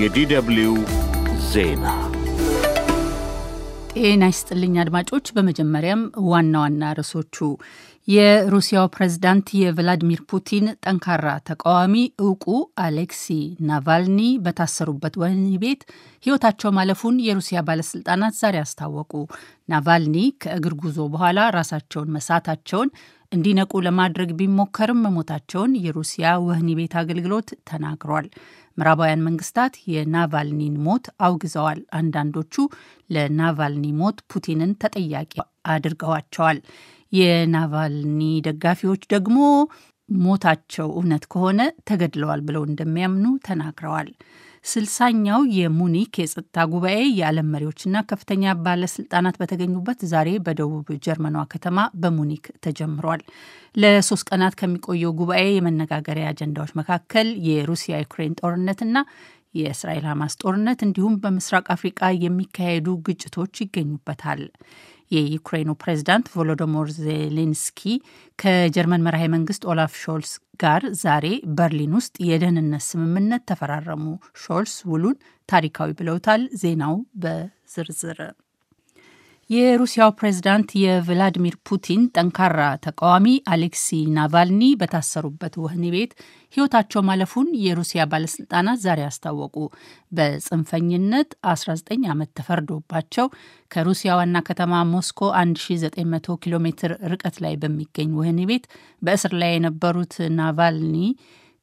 የ DW ዜና ጤና ይስጥልኝ አድማጮች። በመጀመሪያም ዋና ዋና ርዕሶቹ የሩሲያው ፕሬዝዳንት የቭላዲሚር ፑቲን ጠንካራ ተቃዋሚ እውቁ አሌክሲ ናቫልኒ በታሰሩበት ወህኒ ቤት ሕይወታቸው ማለፉን የሩሲያ ባለስልጣናት ዛሬ አስታወቁ። ናቫልኒ ከእግር ጉዞ በኋላ ራሳቸውን መሳታቸውን እንዲነቁ ለማድረግ ቢሞከርም መሞታቸውን የሩሲያ ወህኒ ቤት አገልግሎት ተናግሯል። ምዕራባውያን መንግስታት የናቫልኒን ሞት አውግዘዋል። አንዳንዶቹ ለናቫልኒ ሞት ፑቲንን ተጠያቂ አድርገዋቸዋል። የናቫልኒ ደጋፊዎች ደግሞ ሞታቸው እውነት ከሆነ ተገድለዋል ብለው እንደሚያምኑ ተናግረዋል። ስልሳኛው የሙኒክ የጸጥታ ጉባኤ የዓለም መሪዎችና ከፍተኛ ባለስልጣናት በተገኙበት ዛሬ በደቡብ ጀርመኗ ከተማ በሙኒክ ተጀምሯል። ለሶስት ቀናት ከሚቆየው ጉባኤ የመነጋገሪያ አጀንዳዎች መካከል የሩሲያ ዩክሬን ጦርነትና የእስራኤል ሐማስ ጦርነት እንዲሁም በምስራቅ አፍሪቃ የሚካሄዱ ግጭቶች ይገኙበታል። የዩክሬኑ ፕሬዝዳንት ቮሎዶሞር ዜሌንስኪ ከጀርመን መራሄ መንግስት ኦላፍ ሾልስ ጋር ዛሬ በርሊን ውስጥ የደህንነት ስምምነት ተፈራረሙ። ሾልስ ውሉን ታሪካዊ ብለውታል። ዜናው በዝርዝር የሩሲያው ፕሬዝዳንት የቭላዲሚር ፑቲን ጠንካራ ተቃዋሚ አሌክሲ ናቫልኒ በታሰሩበት ወህኒ ቤት ሕይወታቸው ማለፉን የሩሲያ ባለስልጣናት ዛሬ አስታወቁ። በጽንፈኝነት 19 ዓመት ተፈርዶባቸው ከሩሲያ ዋና ከተማ ሞስኮ 1900 ኪሎ ሜትር ርቀት ላይ በሚገኝ ወህኒ ቤት በእስር ላይ የነበሩት ናቫልኒ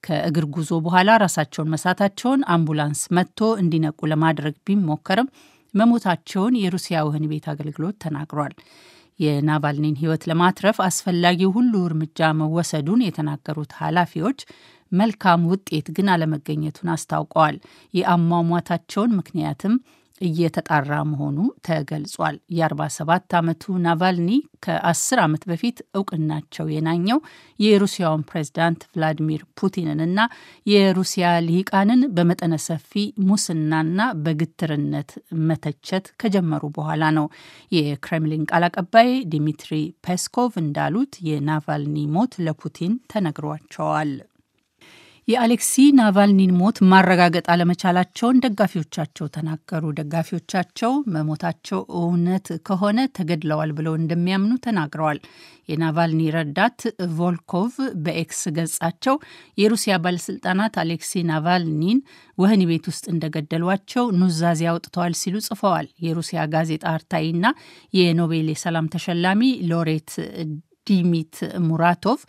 ከእግር ጉዞ በኋላ ራሳቸውን መሳታቸውን አምቡላንስ መጥቶ እንዲነቁ ለማድረግ ቢሞከርም መሞታቸውን የሩሲያ ወህኒ ቤት አገልግሎት ተናግሯል። የናቫልኒን ሕይወት ለማትረፍ አስፈላጊው ሁሉ እርምጃ መወሰዱን የተናገሩት ኃላፊዎች መልካም ውጤት ግን አለመገኘቱን አስታውቀዋል። የአሟሟታቸውን ምክንያትም እየተጣራ መሆኑ ተገልጿል። የ47 ዓመቱ ናቫልኒ ከ10 ዓመት በፊት እውቅናቸው የናኘው የሩሲያውን ፕሬዝዳንት ቭላዲሚር ፑቲንንና የሩሲያ ልሂቃንን በመጠነ ሰፊ ሙስናና በግትርነት መተቸት ከጀመሩ በኋላ ነው። የክሬምሊን ቃል አቀባይ ዲሚትሪ ፔስኮቭ እንዳሉት የናቫልኒ ሞት ለፑቲን ተነግሯቸዋል። የአሌክሲ ናቫልኒን ሞት ማረጋገጥ አለመቻላቸውን ደጋፊዎቻቸው ተናገሩ። ደጋፊዎቻቸው መሞታቸው እውነት ከሆነ ተገድለዋል ብለው እንደሚያምኑ ተናግረዋል። የናቫልኒ ረዳት ቮልኮቭ በኤክስ ገጻቸው የሩሲያ ባለስልጣናት አሌክሲ ናቫልኒን ወህኒ ቤት ውስጥ እንደገደሏቸው ኑዛዜ አውጥተዋል ሲሉ ጽፈዋል። የሩሲያ ጋዜጣ አርታኢና የኖቤል የሰላም ተሸላሚ ሎሬት ዲሚትሪ ሙራቶቭ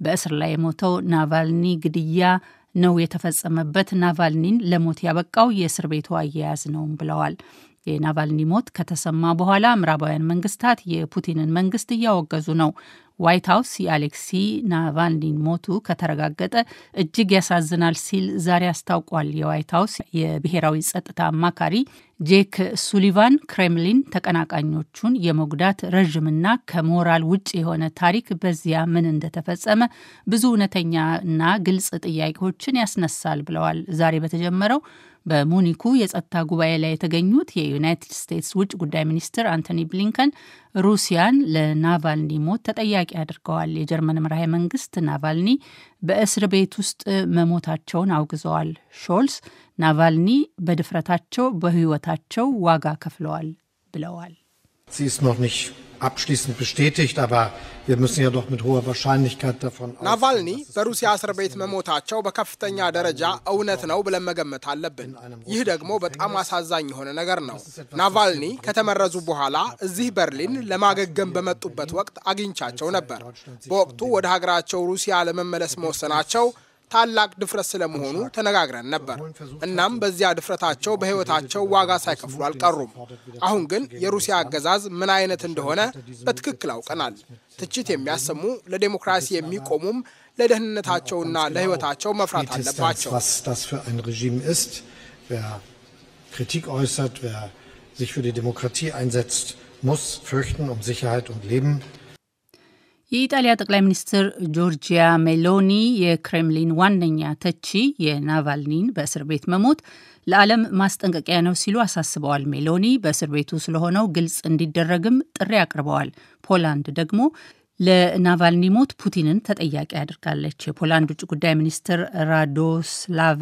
በእስር ላይ የሞተው ናቫልኒ ግድያ ነው የተፈጸመበት፣ ናቫልኒን ለሞት ያበቃው የእስር ቤቱ አያያዝ ነውም ብለዋል። የናቫልኒ ሞት ከተሰማ በኋላ ምዕራባውያን መንግስታት የፑቲንን መንግስት እያወገዙ ነው። ዋይት ሀውስ የአሌክሲ ናቫልኒን ሞቱ ከተረጋገጠ እጅግ ያሳዝናል ሲል ዛሬ አስታውቋል። የዋይት ሀውስ የብሔራዊ ጸጥታ አማካሪ ጄክ ሱሊቫን ክሬምሊን ተቀናቃኞቹን የመጉዳት ረዥምና ከሞራል ውጭ የሆነ ታሪክ በዚያ ምን እንደተፈጸመ ብዙ እውነተኛና ግልጽ ጥያቄዎችን ያስነሳል ብለዋል። ዛሬ በተጀመረው በሙኒኩ የጸጥታ ጉባኤ ላይ የተገኙት የዩናይትድ ስቴትስ ውጭ ጉዳይ ሚኒስትር አንቶኒ ብሊንከን ሩሲያን ለናቫልኒ ሞት ተጠያቂ አድርገዋል። የጀርመን መራሄ መንግስት ናቫልኒ በእስር ቤት ውስጥ መሞታቸውን አውግዘዋል። ሾልስ ናቫልኒ በድፍረታቸው በሕይወታቸው ዋጋ ከፍለዋል ብለዋል። abschließend bestätigt, aber wir müssen ja doch mit hoher Wahrscheinlichkeit davon ናቫልኒ በሩሲያ እስር ቤት መሞታቸው በከፍተኛ ደረጃ እውነት ነው ብለን መገመት አለብን። ይህ ደግሞ በጣም አሳዛኝ የሆነ ነገር ነው። ናቫልኒ ከተመረዙ በኋላ እዚህ በርሊን ለማገገም በመጡበት ወቅት አግኝቻቸው ነበር። በወቅቱ ወደ ሀገራቸው ሩሲያ ለመመለስ መወሰናቸው ታላቅ ድፍረት ስለመሆኑ ተነጋግረን ነበር። እናም በዚያ ድፍረታቸው በሕይወታቸው ዋጋ ሳይከፍሉ አልቀሩም። አሁን ግን የሩሲያ አገዛዝ ምን አይነት እንደሆነ በትክክል አውቀናል። ትችት የሚያሰሙ ለዴሞክራሲ የሚቆሙም ለደህንነታቸውና ለሕይወታቸው መፍራት አለባቸው። Kritik äußert, wer sich für die Demokratie einsetzt, muss fürchten um Sicherheit und Leben. የኢጣሊያ ጠቅላይ ሚኒስትር ጆርጂያ ሜሎኒ የክሬምሊን ዋነኛ ተቺ የናቫልኒን በእስር ቤት መሞት ለዓለም ማስጠንቀቂያ ነው ሲሉ አሳስበዋል። ሜሎኒ በእስር ቤቱ ስለሆነው ግልጽ እንዲደረግም ጥሪ አቅርበዋል። ፖላንድ ደግሞ ለናቫልኒ ሞት ፑቲንን ተጠያቂ አድርጋለች። የፖላንድ ውጭ ጉዳይ ሚኒስትር ራዶስላቭ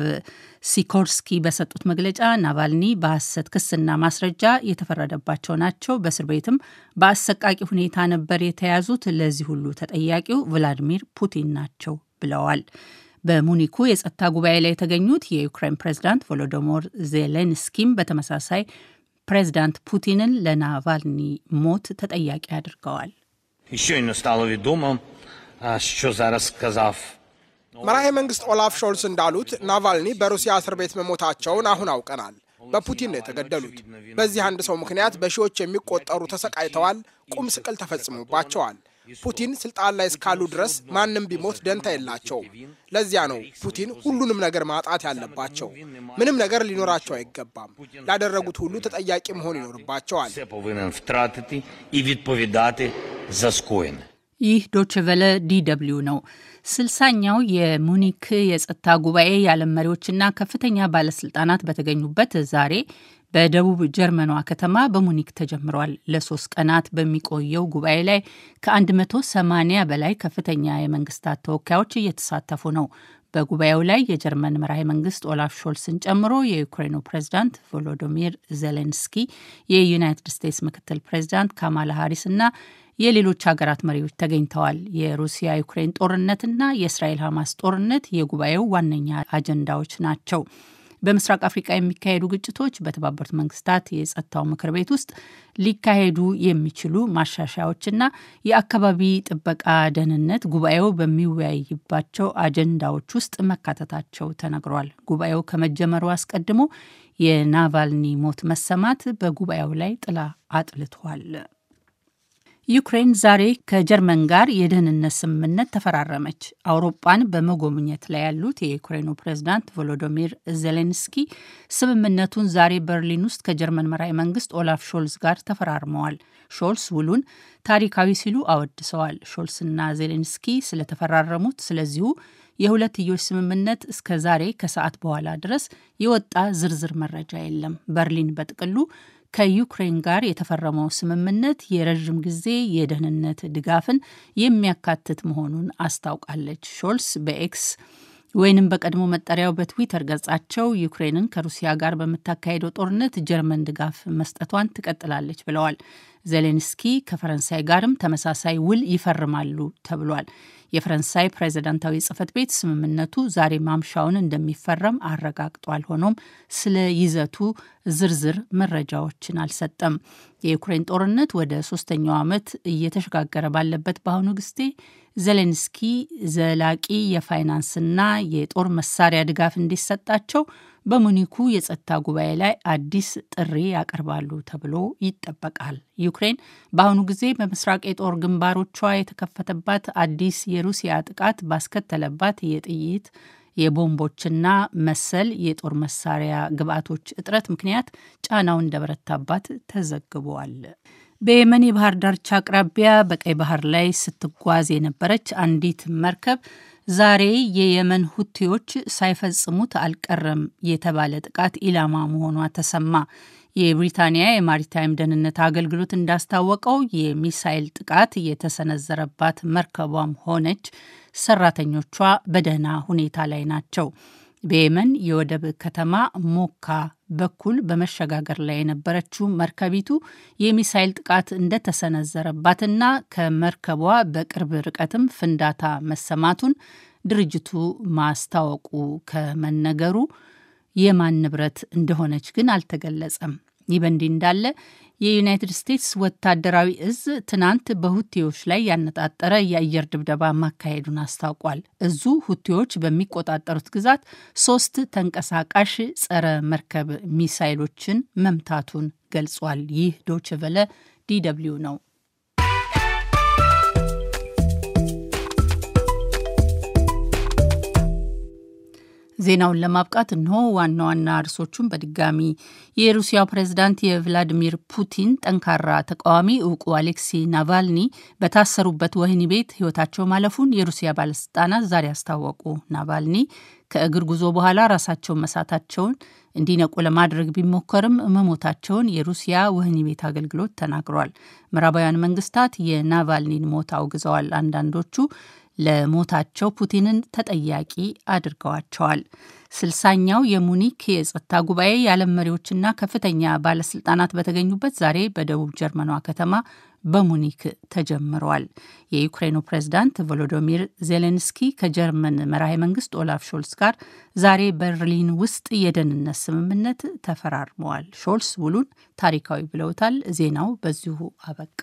ሲኮርስኪ በሰጡት መግለጫ ናቫልኒ በሐሰት ክስና ማስረጃ የተፈረደባቸው ናቸው፣ በእስር ቤትም በአሰቃቂ ሁኔታ ነበር የተያዙት፣ ለዚህ ሁሉ ተጠያቂው ቭላዲሚር ፑቲን ናቸው ብለዋል። በሙኒኩ የጸጥታ ጉባኤ ላይ የተገኙት የዩክሬን ፕሬዝዳንት ቮሎዶሞር ዜሌንስኪም በተመሳሳይ ፕሬዝዳንት ፑቲንን ለናቫልኒ ሞት ተጠያቂ አድርገዋል። Щойно стало відомо, що зараз сказав መራሄ መንግስት ኦላፍ ሾልስ እንዳሉት ናቫልኒ በሩሲያ እስር ቤት መሞታቸውን አሁን አውቀናል። በፑቲን ነው የተገደሉት። በዚህ አንድ ሰው ምክንያት በሺዎች የሚቆጠሩ ተሰቃይተዋል፣ ቁም ስቅል ተፈጽሞባቸዋል። ፑቲን ስልጣን ላይ እስካሉ ድረስ ማንም ቢሞት ደንታ የላቸውም። ለዚያ ነው ፑቲን ሁሉንም ነገር ማጣት ያለባቸው። ምንም ነገር ሊኖራቸው አይገባም። ላደረጉት ሁሉ ተጠያቂ መሆን ይኖርባቸዋል። ይህ ዶችቨለ ዲደብሊው ነው። ስልሳኛው የሙኒክ የጸጥታ ጉባኤ የዓለም መሪዎችና ከፍተኛ ባለስልጣናት በተገኙበት ዛሬ በደቡብ ጀርመኗ ከተማ በሙኒክ ተጀምሯል። ለሶስት ቀናት በሚቆየው ጉባኤ ላይ ከ180 በላይ ከፍተኛ የመንግስታት ተወካዮች እየተሳተፉ ነው። በጉባኤው ላይ የጀርመን መራሄ መንግስት ኦላፍ ሾልስን ጨምሮ የዩክሬኑ ፕሬዚዳንት ቮሎዶሚር ዜሌንስኪ፣ የዩናይትድ ስቴትስ ምክትል ፕሬዚዳንት ካማላ ሃሪስ እና የሌሎች ሀገራት መሪዎች ተገኝተዋል። የሩሲያ ዩክሬን ጦርነትና የእስራኤል ሐማስ ጦርነት የጉባኤው ዋነኛ አጀንዳዎች ናቸው። በምስራቅ አፍሪቃ የሚካሄዱ ግጭቶች በተባበሩት መንግስታት የጸጥታው ምክር ቤት ውስጥ ሊካሄዱ የሚችሉ ማሻሻያዎችና የአካባቢ ጥበቃ ደህንነት ጉባኤው በሚወያይባቸው አጀንዳዎች ውስጥ መካተታቸው ተነግሯል። ጉባኤው ከመጀመሩ አስቀድሞ የናቫልኒ ሞት መሰማት በጉባኤው ላይ ጥላ አጥልቷል። ዩክሬን ዛሬ ከጀርመን ጋር የደህንነት ስምምነት ተፈራረመች። አውሮፓን በመጎብኘት ላይ ያሉት የዩክሬኑ ፕሬዝዳንት ቮሎዶሚር ዜሌንስኪ ስምምነቱን ዛሬ በርሊን ውስጥ ከጀርመን መራሄ መንግስት ኦላፍ ሾልዝ ጋር ተፈራርመዋል። ሾልስ ውሉን ታሪካዊ ሲሉ አወድሰዋል። ሾልስና ዜሌንስኪ ስለተፈራረሙት ስለዚሁ የሁለትዮሽ ስምምነት እስከ ዛሬ ከሰዓት በኋላ ድረስ የወጣ ዝርዝር መረጃ የለም። በርሊን በጥቅሉ ከዩክሬን ጋር የተፈረመው ስምምነት የረዥም ጊዜ የደህንነት ድጋፍን የሚያካትት መሆኑን አስታውቃለች። ሾልስ በኤክስ ወይንም በቀድሞ መጠሪያው በትዊተር ገጻቸው ዩክሬንን ከሩሲያ ጋር በምታካሄደው ጦርነት ጀርመን ድጋፍ መስጠቷን ትቀጥላለች ብለዋል። ዜሌንስኪ ከፈረንሳይ ጋርም ተመሳሳይ ውል ይፈርማሉ ተብሏል። የፈረንሳይ ፕሬዚዳንታዊ ጽህፈት ቤት ስምምነቱ ዛሬ ማምሻውን እንደሚፈረም አረጋግጧል። ሆኖም ስለ ይዘቱ ዝርዝር መረጃዎችን አልሰጠም። የዩክሬን ጦርነት ወደ ሶስተኛው ዓመት እየተሸጋገረ ባለበት በአሁኑ ጊዜ ዜሌንስኪ ዘላቂ የፋይናንስና የጦር መሳሪያ ድጋፍ እንዲሰጣቸው በሙኒኩ የጸጥታ ጉባኤ ላይ አዲስ ጥሪ ያቀርባሉ ተብሎ ይጠበቃል። ዩክሬን በአሁኑ ጊዜ በምስራቅ የጦር ግንባሮቿ የተከፈተባት አዲስ የሩሲያ ጥቃት ባስከተለባት የጥይት የቦምቦችና መሰል የጦር መሳሪያ ግብዓቶች እጥረት ምክንያት ጫናው እንደበረታባት ተዘግቧል። በየመን የባህር ዳርቻ አቅራቢያ በቀይ ባህር ላይ ስትጓዝ የነበረች አንዲት መርከብ ዛሬ የየመን ሁቲዎች ሳይፈጽሙት አልቀረም የተባለ ጥቃት ኢላማ መሆኗ ተሰማ። የብሪታንያ የማሪታይም ደህንነት አገልግሎት እንዳስታወቀው የሚሳይል ጥቃት የተሰነዘረባት መርከቧም ሆነች ሰራተኞቿ በደህና ሁኔታ ላይ ናቸው። በየመን የወደብ ከተማ ሞካ በኩል በመሸጋገር ላይ የነበረችው መርከቢቱ የሚሳይል ጥቃት እንደተሰነዘረባትና ከመርከቧ በቅርብ ርቀትም ፍንዳታ መሰማቱን ድርጅቱ ማስታወቁ ከመነገሩ የማን ንብረት እንደሆነች ግን አልተገለጸም። ይህ በእንዲህ እንዳለ የዩናይትድ ስቴትስ ወታደራዊ እዝ ትናንት በሁቴዎች ላይ ያነጣጠረ የአየር ድብደባ ማካሄዱን አስታውቋል። እዙ ሁቴዎች በሚቆጣጠሩት ግዛት ሶስት ተንቀሳቃሽ ጸረ መርከብ ሚሳይሎችን መምታቱን ገልጿል። ይህ ዶችቨለ ዲደብሊው ነው። ዜናውን ለማብቃት እንሆ ዋና ዋና ርዕሶቹን በድጋሚ የሩሲያው ፕሬዝዳንት የቭላዲሚር ፑቲን ጠንካራ ተቃዋሚ እውቁ አሌክሲ ናቫልኒ በታሰሩበት ወህኒ ቤት ሕይወታቸው ማለፉን የሩሲያ ባለስልጣናት ዛሬ አስታወቁ። ናቫልኒ ከእግር ጉዞ በኋላ ራሳቸውን መሳታቸውን እንዲነቁ ለማድረግ ቢሞከርም መሞታቸውን የሩሲያ ወህኒ ቤት አገልግሎት ተናግሯል። ምዕራባውያን መንግስታት የናቫልኒን ሞት አውግዘዋል። አንዳንዶቹ ለሞታቸው ፑቲንን ተጠያቂ አድርገዋቸዋል። ስልሳኛው የሙኒክ የጸጥታ ጉባኤ የዓለም መሪዎችና ከፍተኛ ባለስልጣናት በተገኙበት ዛሬ በደቡብ ጀርመኗ ከተማ በሙኒክ ተጀምረዋል። የዩክሬኑ ፕሬዝዳንት ቮሎዶሚር ዜሌንስኪ ከጀርመን መራሄ መንግስት ኦላፍ ሾልስ ጋር ዛሬ በርሊን ውስጥ የደህንነት ስምምነት ተፈራርመዋል። ሾልስ ውሉን ታሪካዊ ብለውታል። ዜናው በዚሁ አበቃ።